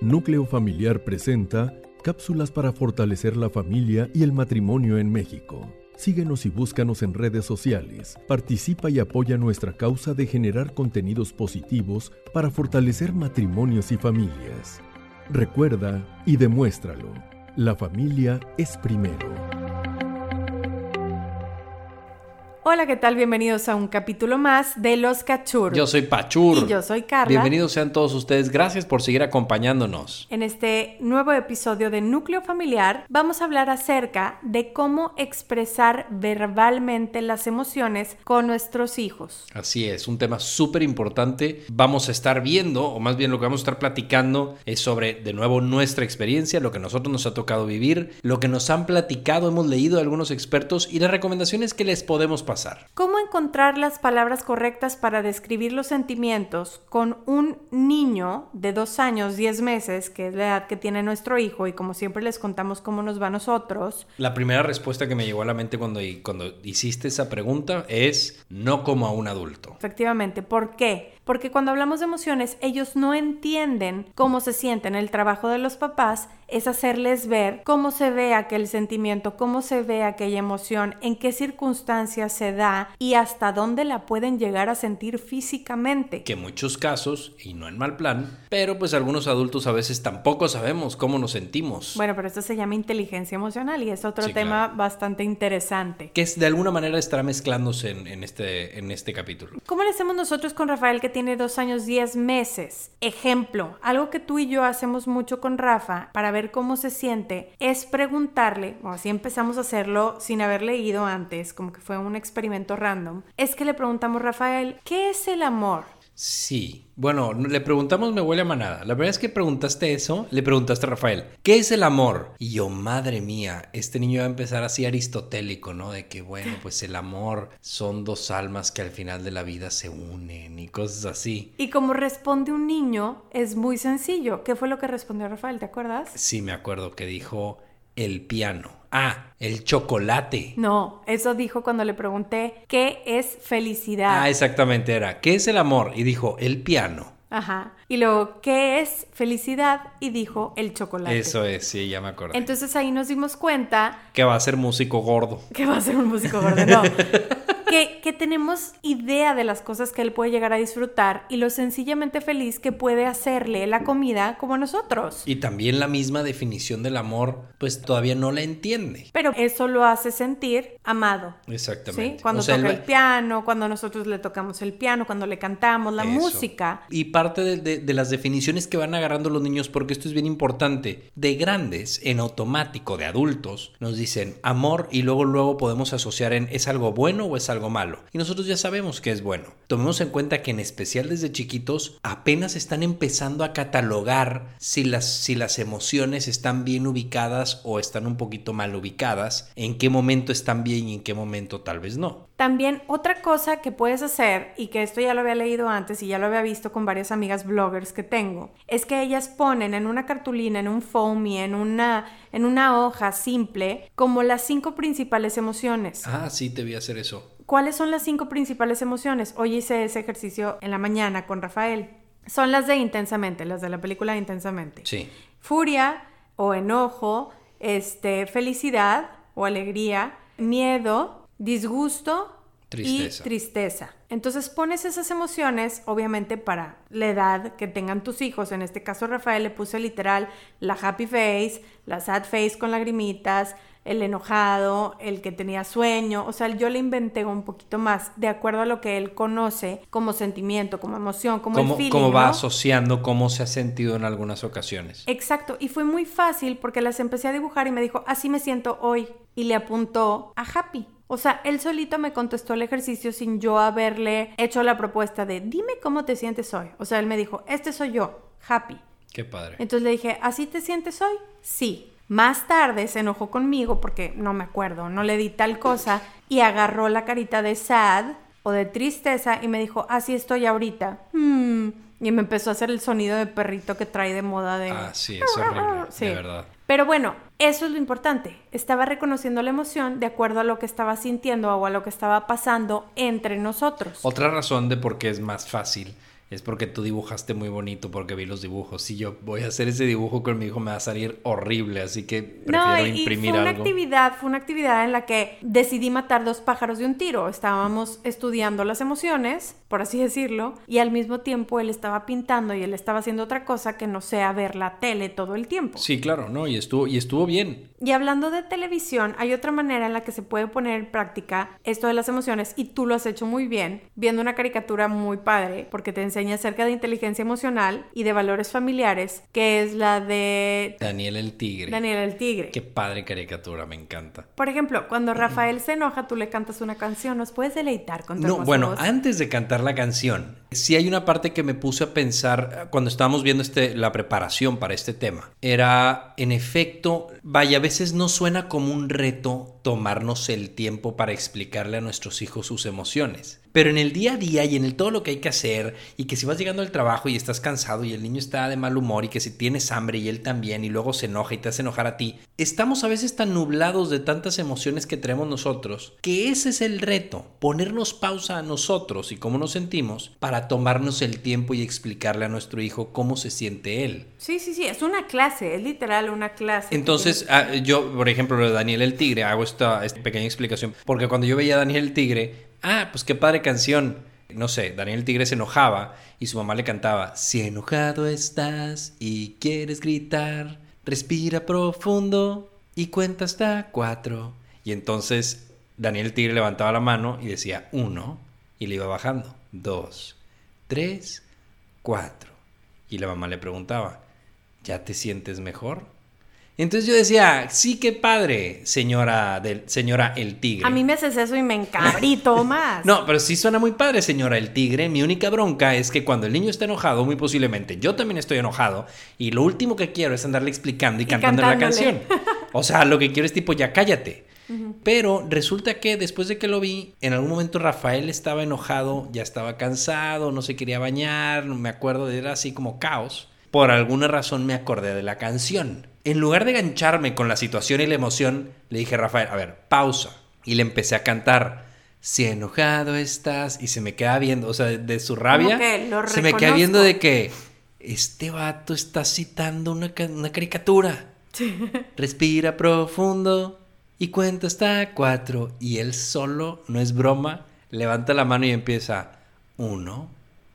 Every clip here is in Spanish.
Núcleo Familiar presenta cápsulas para fortalecer la familia y el matrimonio en México. Síguenos y búscanos en redes sociales. Participa y apoya nuestra causa de generar contenidos positivos para fortalecer matrimonios y familias. Recuerda y demuéstralo. La familia es primero. Hola, ¿qué tal? Bienvenidos a un capítulo más de Los Cachur. Yo soy Pachur. Y yo soy Carla. Bienvenidos sean todos ustedes. Gracias por seguir acompañándonos. En este nuevo episodio de Núcleo Familiar vamos a hablar acerca de cómo expresar verbalmente las emociones con nuestros hijos. Así es, un tema súper importante. Vamos a estar viendo, o más bien lo que vamos a estar platicando es sobre, de nuevo, nuestra experiencia, lo que a nosotros nos ha tocado vivir, lo que nos han platicado, hemos leído algunos expertos y las recomendaciones que les podemos pasar ¿Cómo encontrar las palabras correctas para describir los sentimientos con un niño de dos años, diez meses, que es la edad que tiene nuestro hijo y como siempre les contamos cómo nos va a nosotros? La primera respuesta que me llegó a la mente cuando, cuando hiciste esa pregunta es no como a un adulto. Efectivamente, ¿por qué? Porque cuando hablamos de emociones, ellos no entienden cómo se sienten. El trabajo de los papás es hacerles ver cómo se ve aquel sentimiento, cómo se ve aquella emoción, en qué circunstancias se da y hasta dónde la pueden llegar a sentir físicamente. Que en muchos casos, y no en mal plan, pero pues algunos adultos a veces tampoco sabemos cómo nos sentimos. Bueno, pero esto se llama inteligencia emocional y es otro tema bastante interesante. Que es, de alguna manera estará mezclándose en, este, en este capítulo. ¿Cómo le hacemos nosotros con Rafael que tiene dos años, diez meses. Ejemplo, algo que tú y yo hacemos mucho con Rafa para ver cómo se siente es preguntarle, o así empezamos a hacerlo sin haber leído antes, como que fue un experimento random, es que le preguntamos, Rafael, ¿qué es el amor? Sí. Bueno, le preguntamos me huele a manada. La verdad es que preguntaste eso, le preguntaste a Rafael, ¿qué es el amor? Y yo, madre mía, este niño va a empezar así aristotélico, ¿no? De que, bueno, pues el amor son dos almas que al final de la vida se unen y cosas así. Y como responde un niño, es muy sencillo. ¿Qué fue lo que respondió Rafael? ¿Te acuerdas? Sí, me acuerdo que dijo el piano. Ah, el chocolate. No, eso dijo cuando le pregunté qué es felicidad. Ah, exactamente, era, ¿qué es el amor? Y dijo, el piano. Ajá. Y luego, ¿qué es felicidad? Y dijo, el chocolate. Eso es, sí, ya me acuerdo. Entonces ahí nos dimos cuenta. Que va a ser músico gordo. Que va a ser un músico gordo, no. que, tenemos idea de las cosas que él puede llegar a disfrutar y lo sencillamente feliz que puede hacerle la comida como nosotros. Y también la misma definición del amor, pues todavía no la entiende. Pero eso lo hace sentir amado. Exactamente. ¿sí? Cuando toca el piano, cuando nosotros le tocamos el piano, cuando le cantamos, la música. Y parte de, de las definiciones que van agarrando los niños, porque esto es bien importante, de grandes, en automático, de adultos, nos dicen amor y luego luego podemos asociar en es algo bueno o es algo algo malo. Y nosotros ya sabemos que es bueno. Tomemos en cuenta que en especial desde chiquitos apenas están empezando a catalogar si las, si las emociones están bien ubicadas o están un poquito mal ubicadas, en qué momento están bien y en qué momento tal vez no. También otra cosa que puedes hacer, y que esto ya lo había leído antes y ya lo había visto con varias amigas bloggers que tengo, es que ellas ponen en una cartulina, en un foamy, en una, en una hoja simple, como las cinco principales emociones. Ah, sí, te voy a hacer eso. ¿Cuáles son las cinco principales emociones? Hoy hice ese ejercicio en la mañana con Rafael. Son las de intensamente, las de la película Intensamente. Sí. Furia o enojo, este, felicidad o alegría, miedo, disgusto y tristeza. Entonces pones esas emociones, obviamente para la edad que tengan tus hijos. En este caso, Rafael le puse literal la happy face, la sad face con lagrimitas, el enojado, el que tenía sueño, o sea, yo le inventé un poquito más de acuerdo a lo que él conoce como sentimiento, como emoción, como el feeling, Cómo va asociando cómo se ha sentido en algunas ocasiones. Exacto, y fue muy fácil porque las empecé a dibujar y me dijo, así me siento hoy, y le apuntó a Happy. O sea, él solito me contestó el ejercicio sin yo haberle hecho la propuesta de dime cómo te sientes hoy. O sea, él me dijo, este soy yo, happy. Qué padre. Entonces le dije, ¿así te sientes hoy? Sí. Más tarde se enojó conmigo porque no me acuerdo, no le di tal cosa y agarró la carita de sad o de tristeza y me dijo, así estoy ahorita. Hmm. Y me empezó a hacer el sonido de perrito que trae de moda de... Ah, sí, es horrible, sí. de verdad. Pero bueno, eso es lo importante. Estaba reconociendo la emoción de acuerdo a lo que estaba sintiendo o a lo que estaba pasando entre nosotros. Otra razón de por qué es más fácil es porque tú dibujaste muy bonito porque vi los dibujos. Si yo voy a hacer ese dibujo con mi hijo me va a salir horrible, así que prefiero no, y, imprimir fue una actividad, fue una actividad en la que decidí matar dos pájaros de un tiro. Estábamos estudiando las emociones, por así decirlo, y al mismo tiempo él estaba pintando y él estaba haciendo otra cosa que no sea ver la tele todo el tiempo. Sí, claro, no, y estuvo y estuvo bien. Y hablando de televisión, hay otra manera en la que se puede poner en práctica esto de las emociones y tú lo has hecho muy bien, viendo una caricatura muy padre porque te enseña acerca de inteligencia emocional y de valores familiares, que es la de Daniel el Tigre. Daniel el Tigre. Qué padre caricatura, me encanta. Por ejemplo, cuando Rafael se enoja, tú le cantas una canción, ¿nos puedes deleitar con tu No, bueno, antes de cantar la canción, sí hay una parte que me puse a pensar cuando estábamos viendo este, la preparación para este tema. Era, en efecto, vaya, a veces no suena como un reto tomarnos el tiempo para explicarle a nuestros hijos sus emociones. Pero en el día a día y en el todo lo que hay que hacer y que si vas llegando al trabajo y estás cansado y el niño está de mal humor y que si tienes hambre y él también y luego se enoja y te hace enojar a ti, estamos a veces tan nublados de tantas emociones que tenemos nosotros que ese es el reto, ponernos pausa a nosotros y cómo nos sentimos para tomarnos el tiempo y explicarle a nuestro hijo cómo se siente él. Sí, sí, sí, es una clase, es literal una clase. Entonces, ah, yo, por ejemplo, lo de Daniel el Tigre, hago esta, pequeña explicación, porque cuando yo veía a Daniel el Tigre, ah, pues qué padre canción. No sé, Daniel Tigre se enojaba y su mamá le cantaba, si enojado estás y quieres gritar, respira profundo y cuenta hasta cuatro. Y entonces Daniel Tigre levantaba la mano y decía uno y le iba bajando, dos, tres, cuatro. Y la mamá le preguntaba, ¿ya te sientes mejor? Entonces yo decía, sí, qué padre, señora, del, señora el tigre. A mí me haces eso y me encabrito más. no, pero sí suena muy padre, señora el tigre. Mi única bronca es que cuando el niño está enojado, muy posiblemente yo también estoy enojado, y lo último que quiero es andarle explicando y, cantando la canción. O sea, lo que quiero es tipo, ya cállate. Pero resulta que después de que lo vi, en algún momento Rafael estaba enojado, ya estaba cansado, no se quería bañar, me acuerdo, era así como caos. Por alguna razón me acordé de la canción en lugar de engancharme con la situación y la emoción, le dije a Rafael, a ver, pausa. Y le empecé a cantar, si enojado estás, y se me queda viendo, o sea, de, su rabia, se me queda viendo de que este vato está citando una, caricatura. Respira profundo y cuenta hasta cuatro. Y él solo, no es broma, levanta la mano y empieza, uno,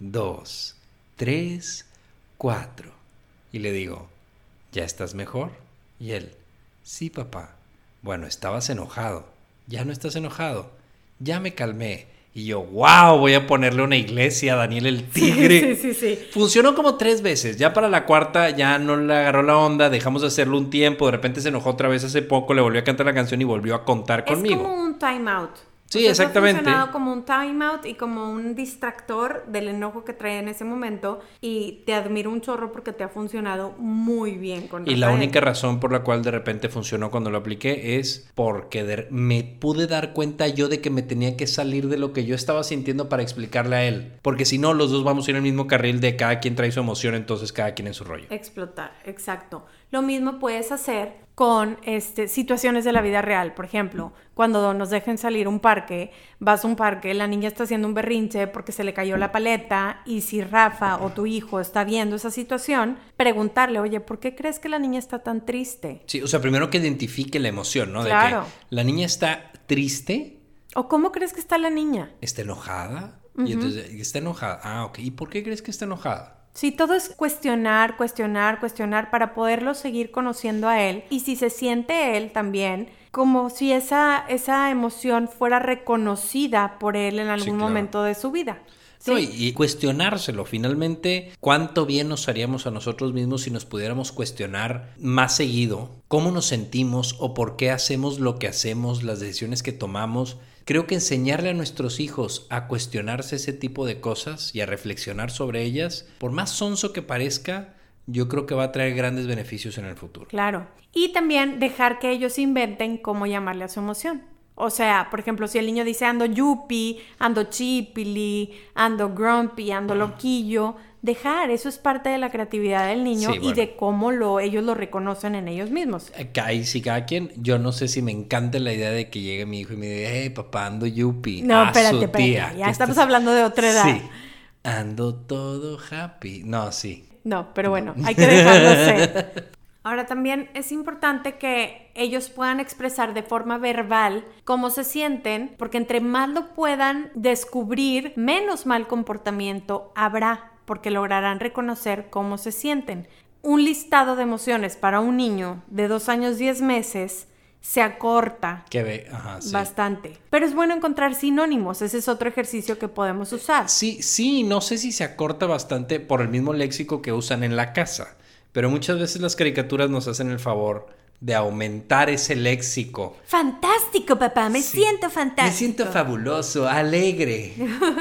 dos, tres, cuatro. Y le digo, ¿Ya estás mejor? Y él, sí, papá. Bueno, estabas enojado. Ya no estás enojado. Ya me calmé. Y yo, wow, voy a ponerle una iglesia a Daniel el Tigre. Sí, sí, sí, Funcionó como tres veces. Ya para la cuarta ya no le agarró la onda, dejamos de hacerlo un tiempo, de repente se enojó otra vez hace poco, le volvió a cantar la canción y volvió a contar conmigo. Es como un time out. Sí, exactamente. Ha funcionado como un timeout y como un distractor del enojo que trae en ese momento y te admiro un chorro porque te ha funcionado muy bien con Y la única razón por la cual de repente funcionó cuando lo apliqué es porque me pude dar cuenta yo de que me tenía que salir de lo que yo estaba sintiendo para explicarle a él. Porque si no, los dos vamos a ir en el mismo carril de cada quien trae su emoción, entonces cada quien en su rollo. Explotar, exacto. Lo mismo puedes hacer con este, situaciones de la vida real. Por ejemplo, cuando nos dejen salir un parque, vas a un parque, la niña está haciendo un berrinche porque se le cayó la paleta y si Rafa o tu hijo está viendo esa situación, preguntarle, oye, ¿por qué crees que la niña está tan triste? Sí, o sea, primero que identifique la emoción, ¿no? Claro. De que la niña está triste. ¿O cómo crees que está la niña? ¿Está enojada? Y entonces, está enojada. Ah, ok. ¿Y por qué crees que está enojada? Sí, todo es cuestionar, cuestionar, cuestionar para poderlo seguir conociendo a él. Y si se siente él también, como si esa, esa emoción fuera reconocida por él en algún momento de su vida. ¿Sí? y, cuestionárselo. Finalmente, ¿cuánto bien nos haríamos a nosotros mismos si nos pudiéramos cuestionar más seguido cómo nos sentimos o por qué hacemos lo que hacemos, las decisiones que tomamos? Creo que enseñarle a nuestros hijos a cuestionarse ese tipo de cosas y a reflexionar sobre ellas, por más sonso que parezca, yo creo que va a traer grandes beneficios en el futuro. Claro. Y también dejar que ellos inventen cómo llamarle a su emoción. O sea, por ejemplo, si el niño dice ando yuppie, ando chipili, ando grumpy, ando loquillo, dejar, eso es parte de la creatividad del niño y de cómo lo, ellos lo reconocen en ellos mismos. Ahí sí, cada quien, yo no sé si me encanta la idea de que llegue mi hijo y me diga, hey, papá, ando yuppie. No, espérate, espérate, ya estamos hablando de otra edad. Sí. Ando todo happy. No, sí. No, pero bueno, hay que dejarlo ser. Ahora también es importante que ellos puedan expresar de forma verbal cómo se sienten, porque entre más lo puedan descubrir, menos mal comportamiento habrá, porque lograrán reconocer cómo se sienten. Un listado de emociones para un niño de dos años diez meses se acorta que ve, Ajá, bastante. Pero es bueno encontrar sinónimos, ese es otro ejercicio que podemos usar. Sí, sí, no sé si se acorta bastante por el mismo léxico que usan en la casa. Pero muchas veces las caricaturas nos hacen el favor de aumentar ese léxico. Fantástico, papá, me siento fantástico. Me siento fabuloso, alegre.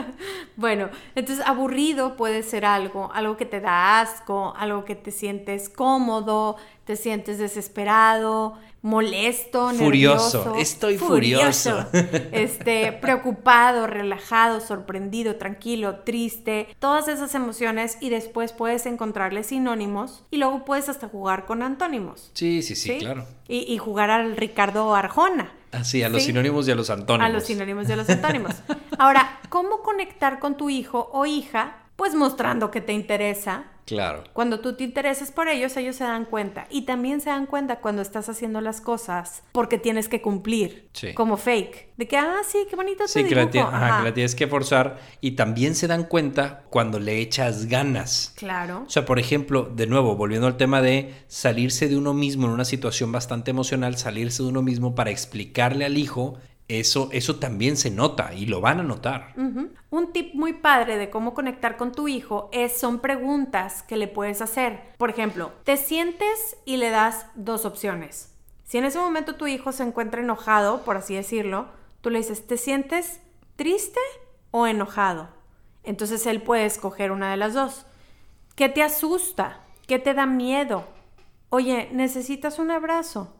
bueno, entonces aburrido puede ser algo, algo que te da asco, algo que te sientes cómodo, te sientes desesperado, molesto, furioso. Nervioso, Estoy furioso. este, preocupado, relajado, sorprendido, tranquilo, triste, todas esas emociones y después puedes encontrarle sinónimos y luego puedes hasta jugar con antónimos. Sí, sí, sí, claro. Y, jugar al Ricardo Arjona. Así, a los sinónimos y a los antónimos. A los sinónimos y a los antónimos. Ahora, ¿cómo conectar con tu hijo o hija? Pues mostrando que te interesa, Claro. Cuando tú te interesas por ellos, ellos se dan cuenta. Y también se dan cuenta cuando estás haciendo las cosas porque tienes que cumplir. Como fake. De que, ah, sí, qué bonito tu sí, que la, que la, tienes que forzar. Y también se dan cuenta cuando le echas ganas. Claro. O sea, por ejemplo, de nuevo, volviendo al tema de salirse de uno mismo en una situación bastante emocional, salirse de uno mismo para explicarle al hijo eso, eso también se nota y lo van a notar. Un tip muy padre de cómo conectar con tu hijo es, son preguntas que le puedes hacer. Por ejemplo, te sientes y le das dos opciones. Si en ese momento tu hijo se encuentra enojado, por así decirlo, tú le dices, ¿te sientes triste o enojado? Entonces él puede escoger una de las dos. ¿Qué te asusta? ¿Qué te da miedo? Oye, ¿necesitas un abrazo?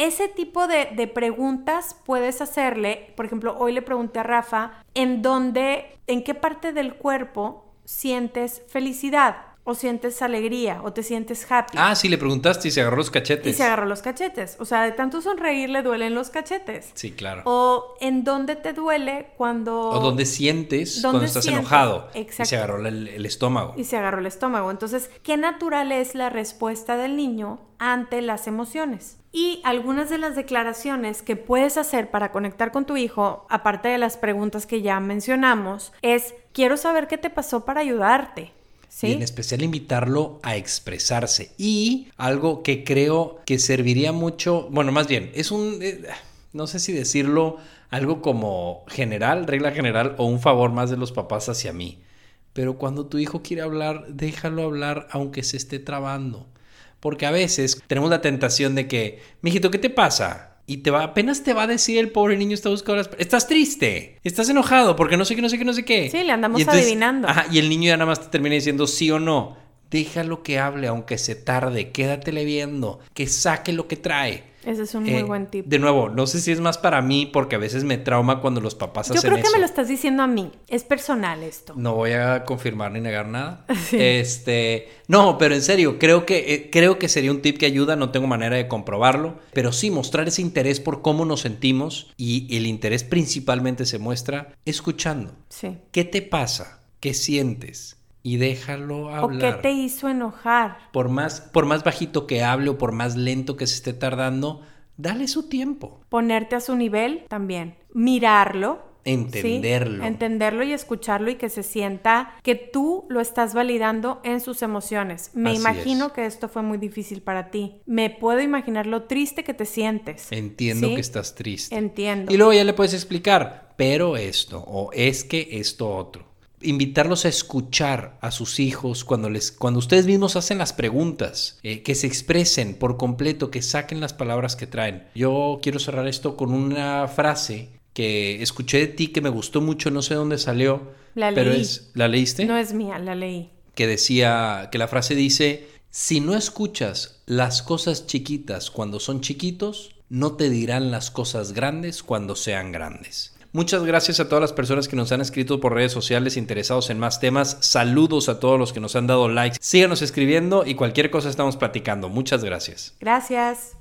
Ese tipo de, preguntas puedes hacerle, por ejemplo, hoy le pregunté a Rafa, ¿en dónde, en qué parte del cuerpo sientes felicidad? O sientes alegría o te sientes happy. Ah, sí, le preguntaste y se agarró los cachetes. Y se agarró los cachetes. O sea, de tanto sonreír le duelen los cachetes. Sí, claro. O en dónde te duele cuando... O dónde sientes cuando estás enojado. Exacto. Y se agarró el, estómago. Y se agarró el estómago. Entonces, ¿qué natural es la respuesta del niño ante las emociones? Y algunas de las declaraciones que puedes hacer para conectar con tu hijo, aparte de las preguntas que ya mencionamos, es, quiero saber qué te pasó para ayudarte. Y en especial invitarlo a expresarse. Y algo que creo que serviría mucho, bueno, más bien, es un, eh, no sé si decirlo, algo como general, regla general, o un favor más de los papás hacia mí. Pero cuando tu hijo quiere hablar, déjalo hablar aunque se esté trabando. Porque a veces tenemos la tentación de que, mijito, ¿qué te pasa? Y te va, apenas te va a decir el pobre niño está buscando las... Estás triste, estás enojado porque no sé qué, no sé qué, no sé qué. Sí, le andamos adivinando. Ajá, y el niño ya nada más te termina diciendo sí o no. Déjalo que hable, aunque se tarde, quédatele viendo, que saque lo que trae. Ese es un muy eh, buen tip. De nuevo, no sé si es más para mí porque a veces me trauma cuando los papás hacen eso. Yo creo que me lo estás diciendo a mí. Es personal esto. No voy a confirmar ni negar nada. Este, no, pero en serio, creo que eh, creo que sería un tip que ayuda, no tengo manera de comprobarlo, pero sí mostrar ese interés por cómo nos sentimos y el interés principalmente se muestra escuchando. Sí. ¿Qué te pasa? ¿Qué sientes? Y déjalo hablar. ¿O qué te hizo enojar? Por más, por más bajito que hable o por más lento que se esté tardando, dale su tiempo. Ponerte a su nivel también. Mirarlo. Entenderlo. Entenderlo y escucharlo y que se sienta que tú lo estás validando en sus emociones. Me imagino que esto fue muy difícil para ti. Me puedo imaginar lo triste que te sientes. Entiendo que estás triste. Entiendo. Y luego ya le puedes explicar, pero esto o es que esto otro invitarlos a escuchar a sus hijos cuando, les, cuando ustedes mismos hacen las preguntas, eh, que se expresen por completo, que saquen las palabras que traen. Yo quiero cerrar esto con una frase que escuché de ti que me gustó mucho, no sé dónde salió, la pero leí. es, ¿la leíste? No es mía, la leí. Que decía, que la frase dice, si no escuchas las cosas chiquitas cuando son chiquitos, no te dirán las cosas grandes cuando sean grandes. Muchas gracias a todas las personas que nos han escrito por redes sociales interesados en más temas. Saludos a todos los que nos han dado likes. Síganos escribiendo y cualquier cosa estamos platicando. Muchas gracias. Gracias.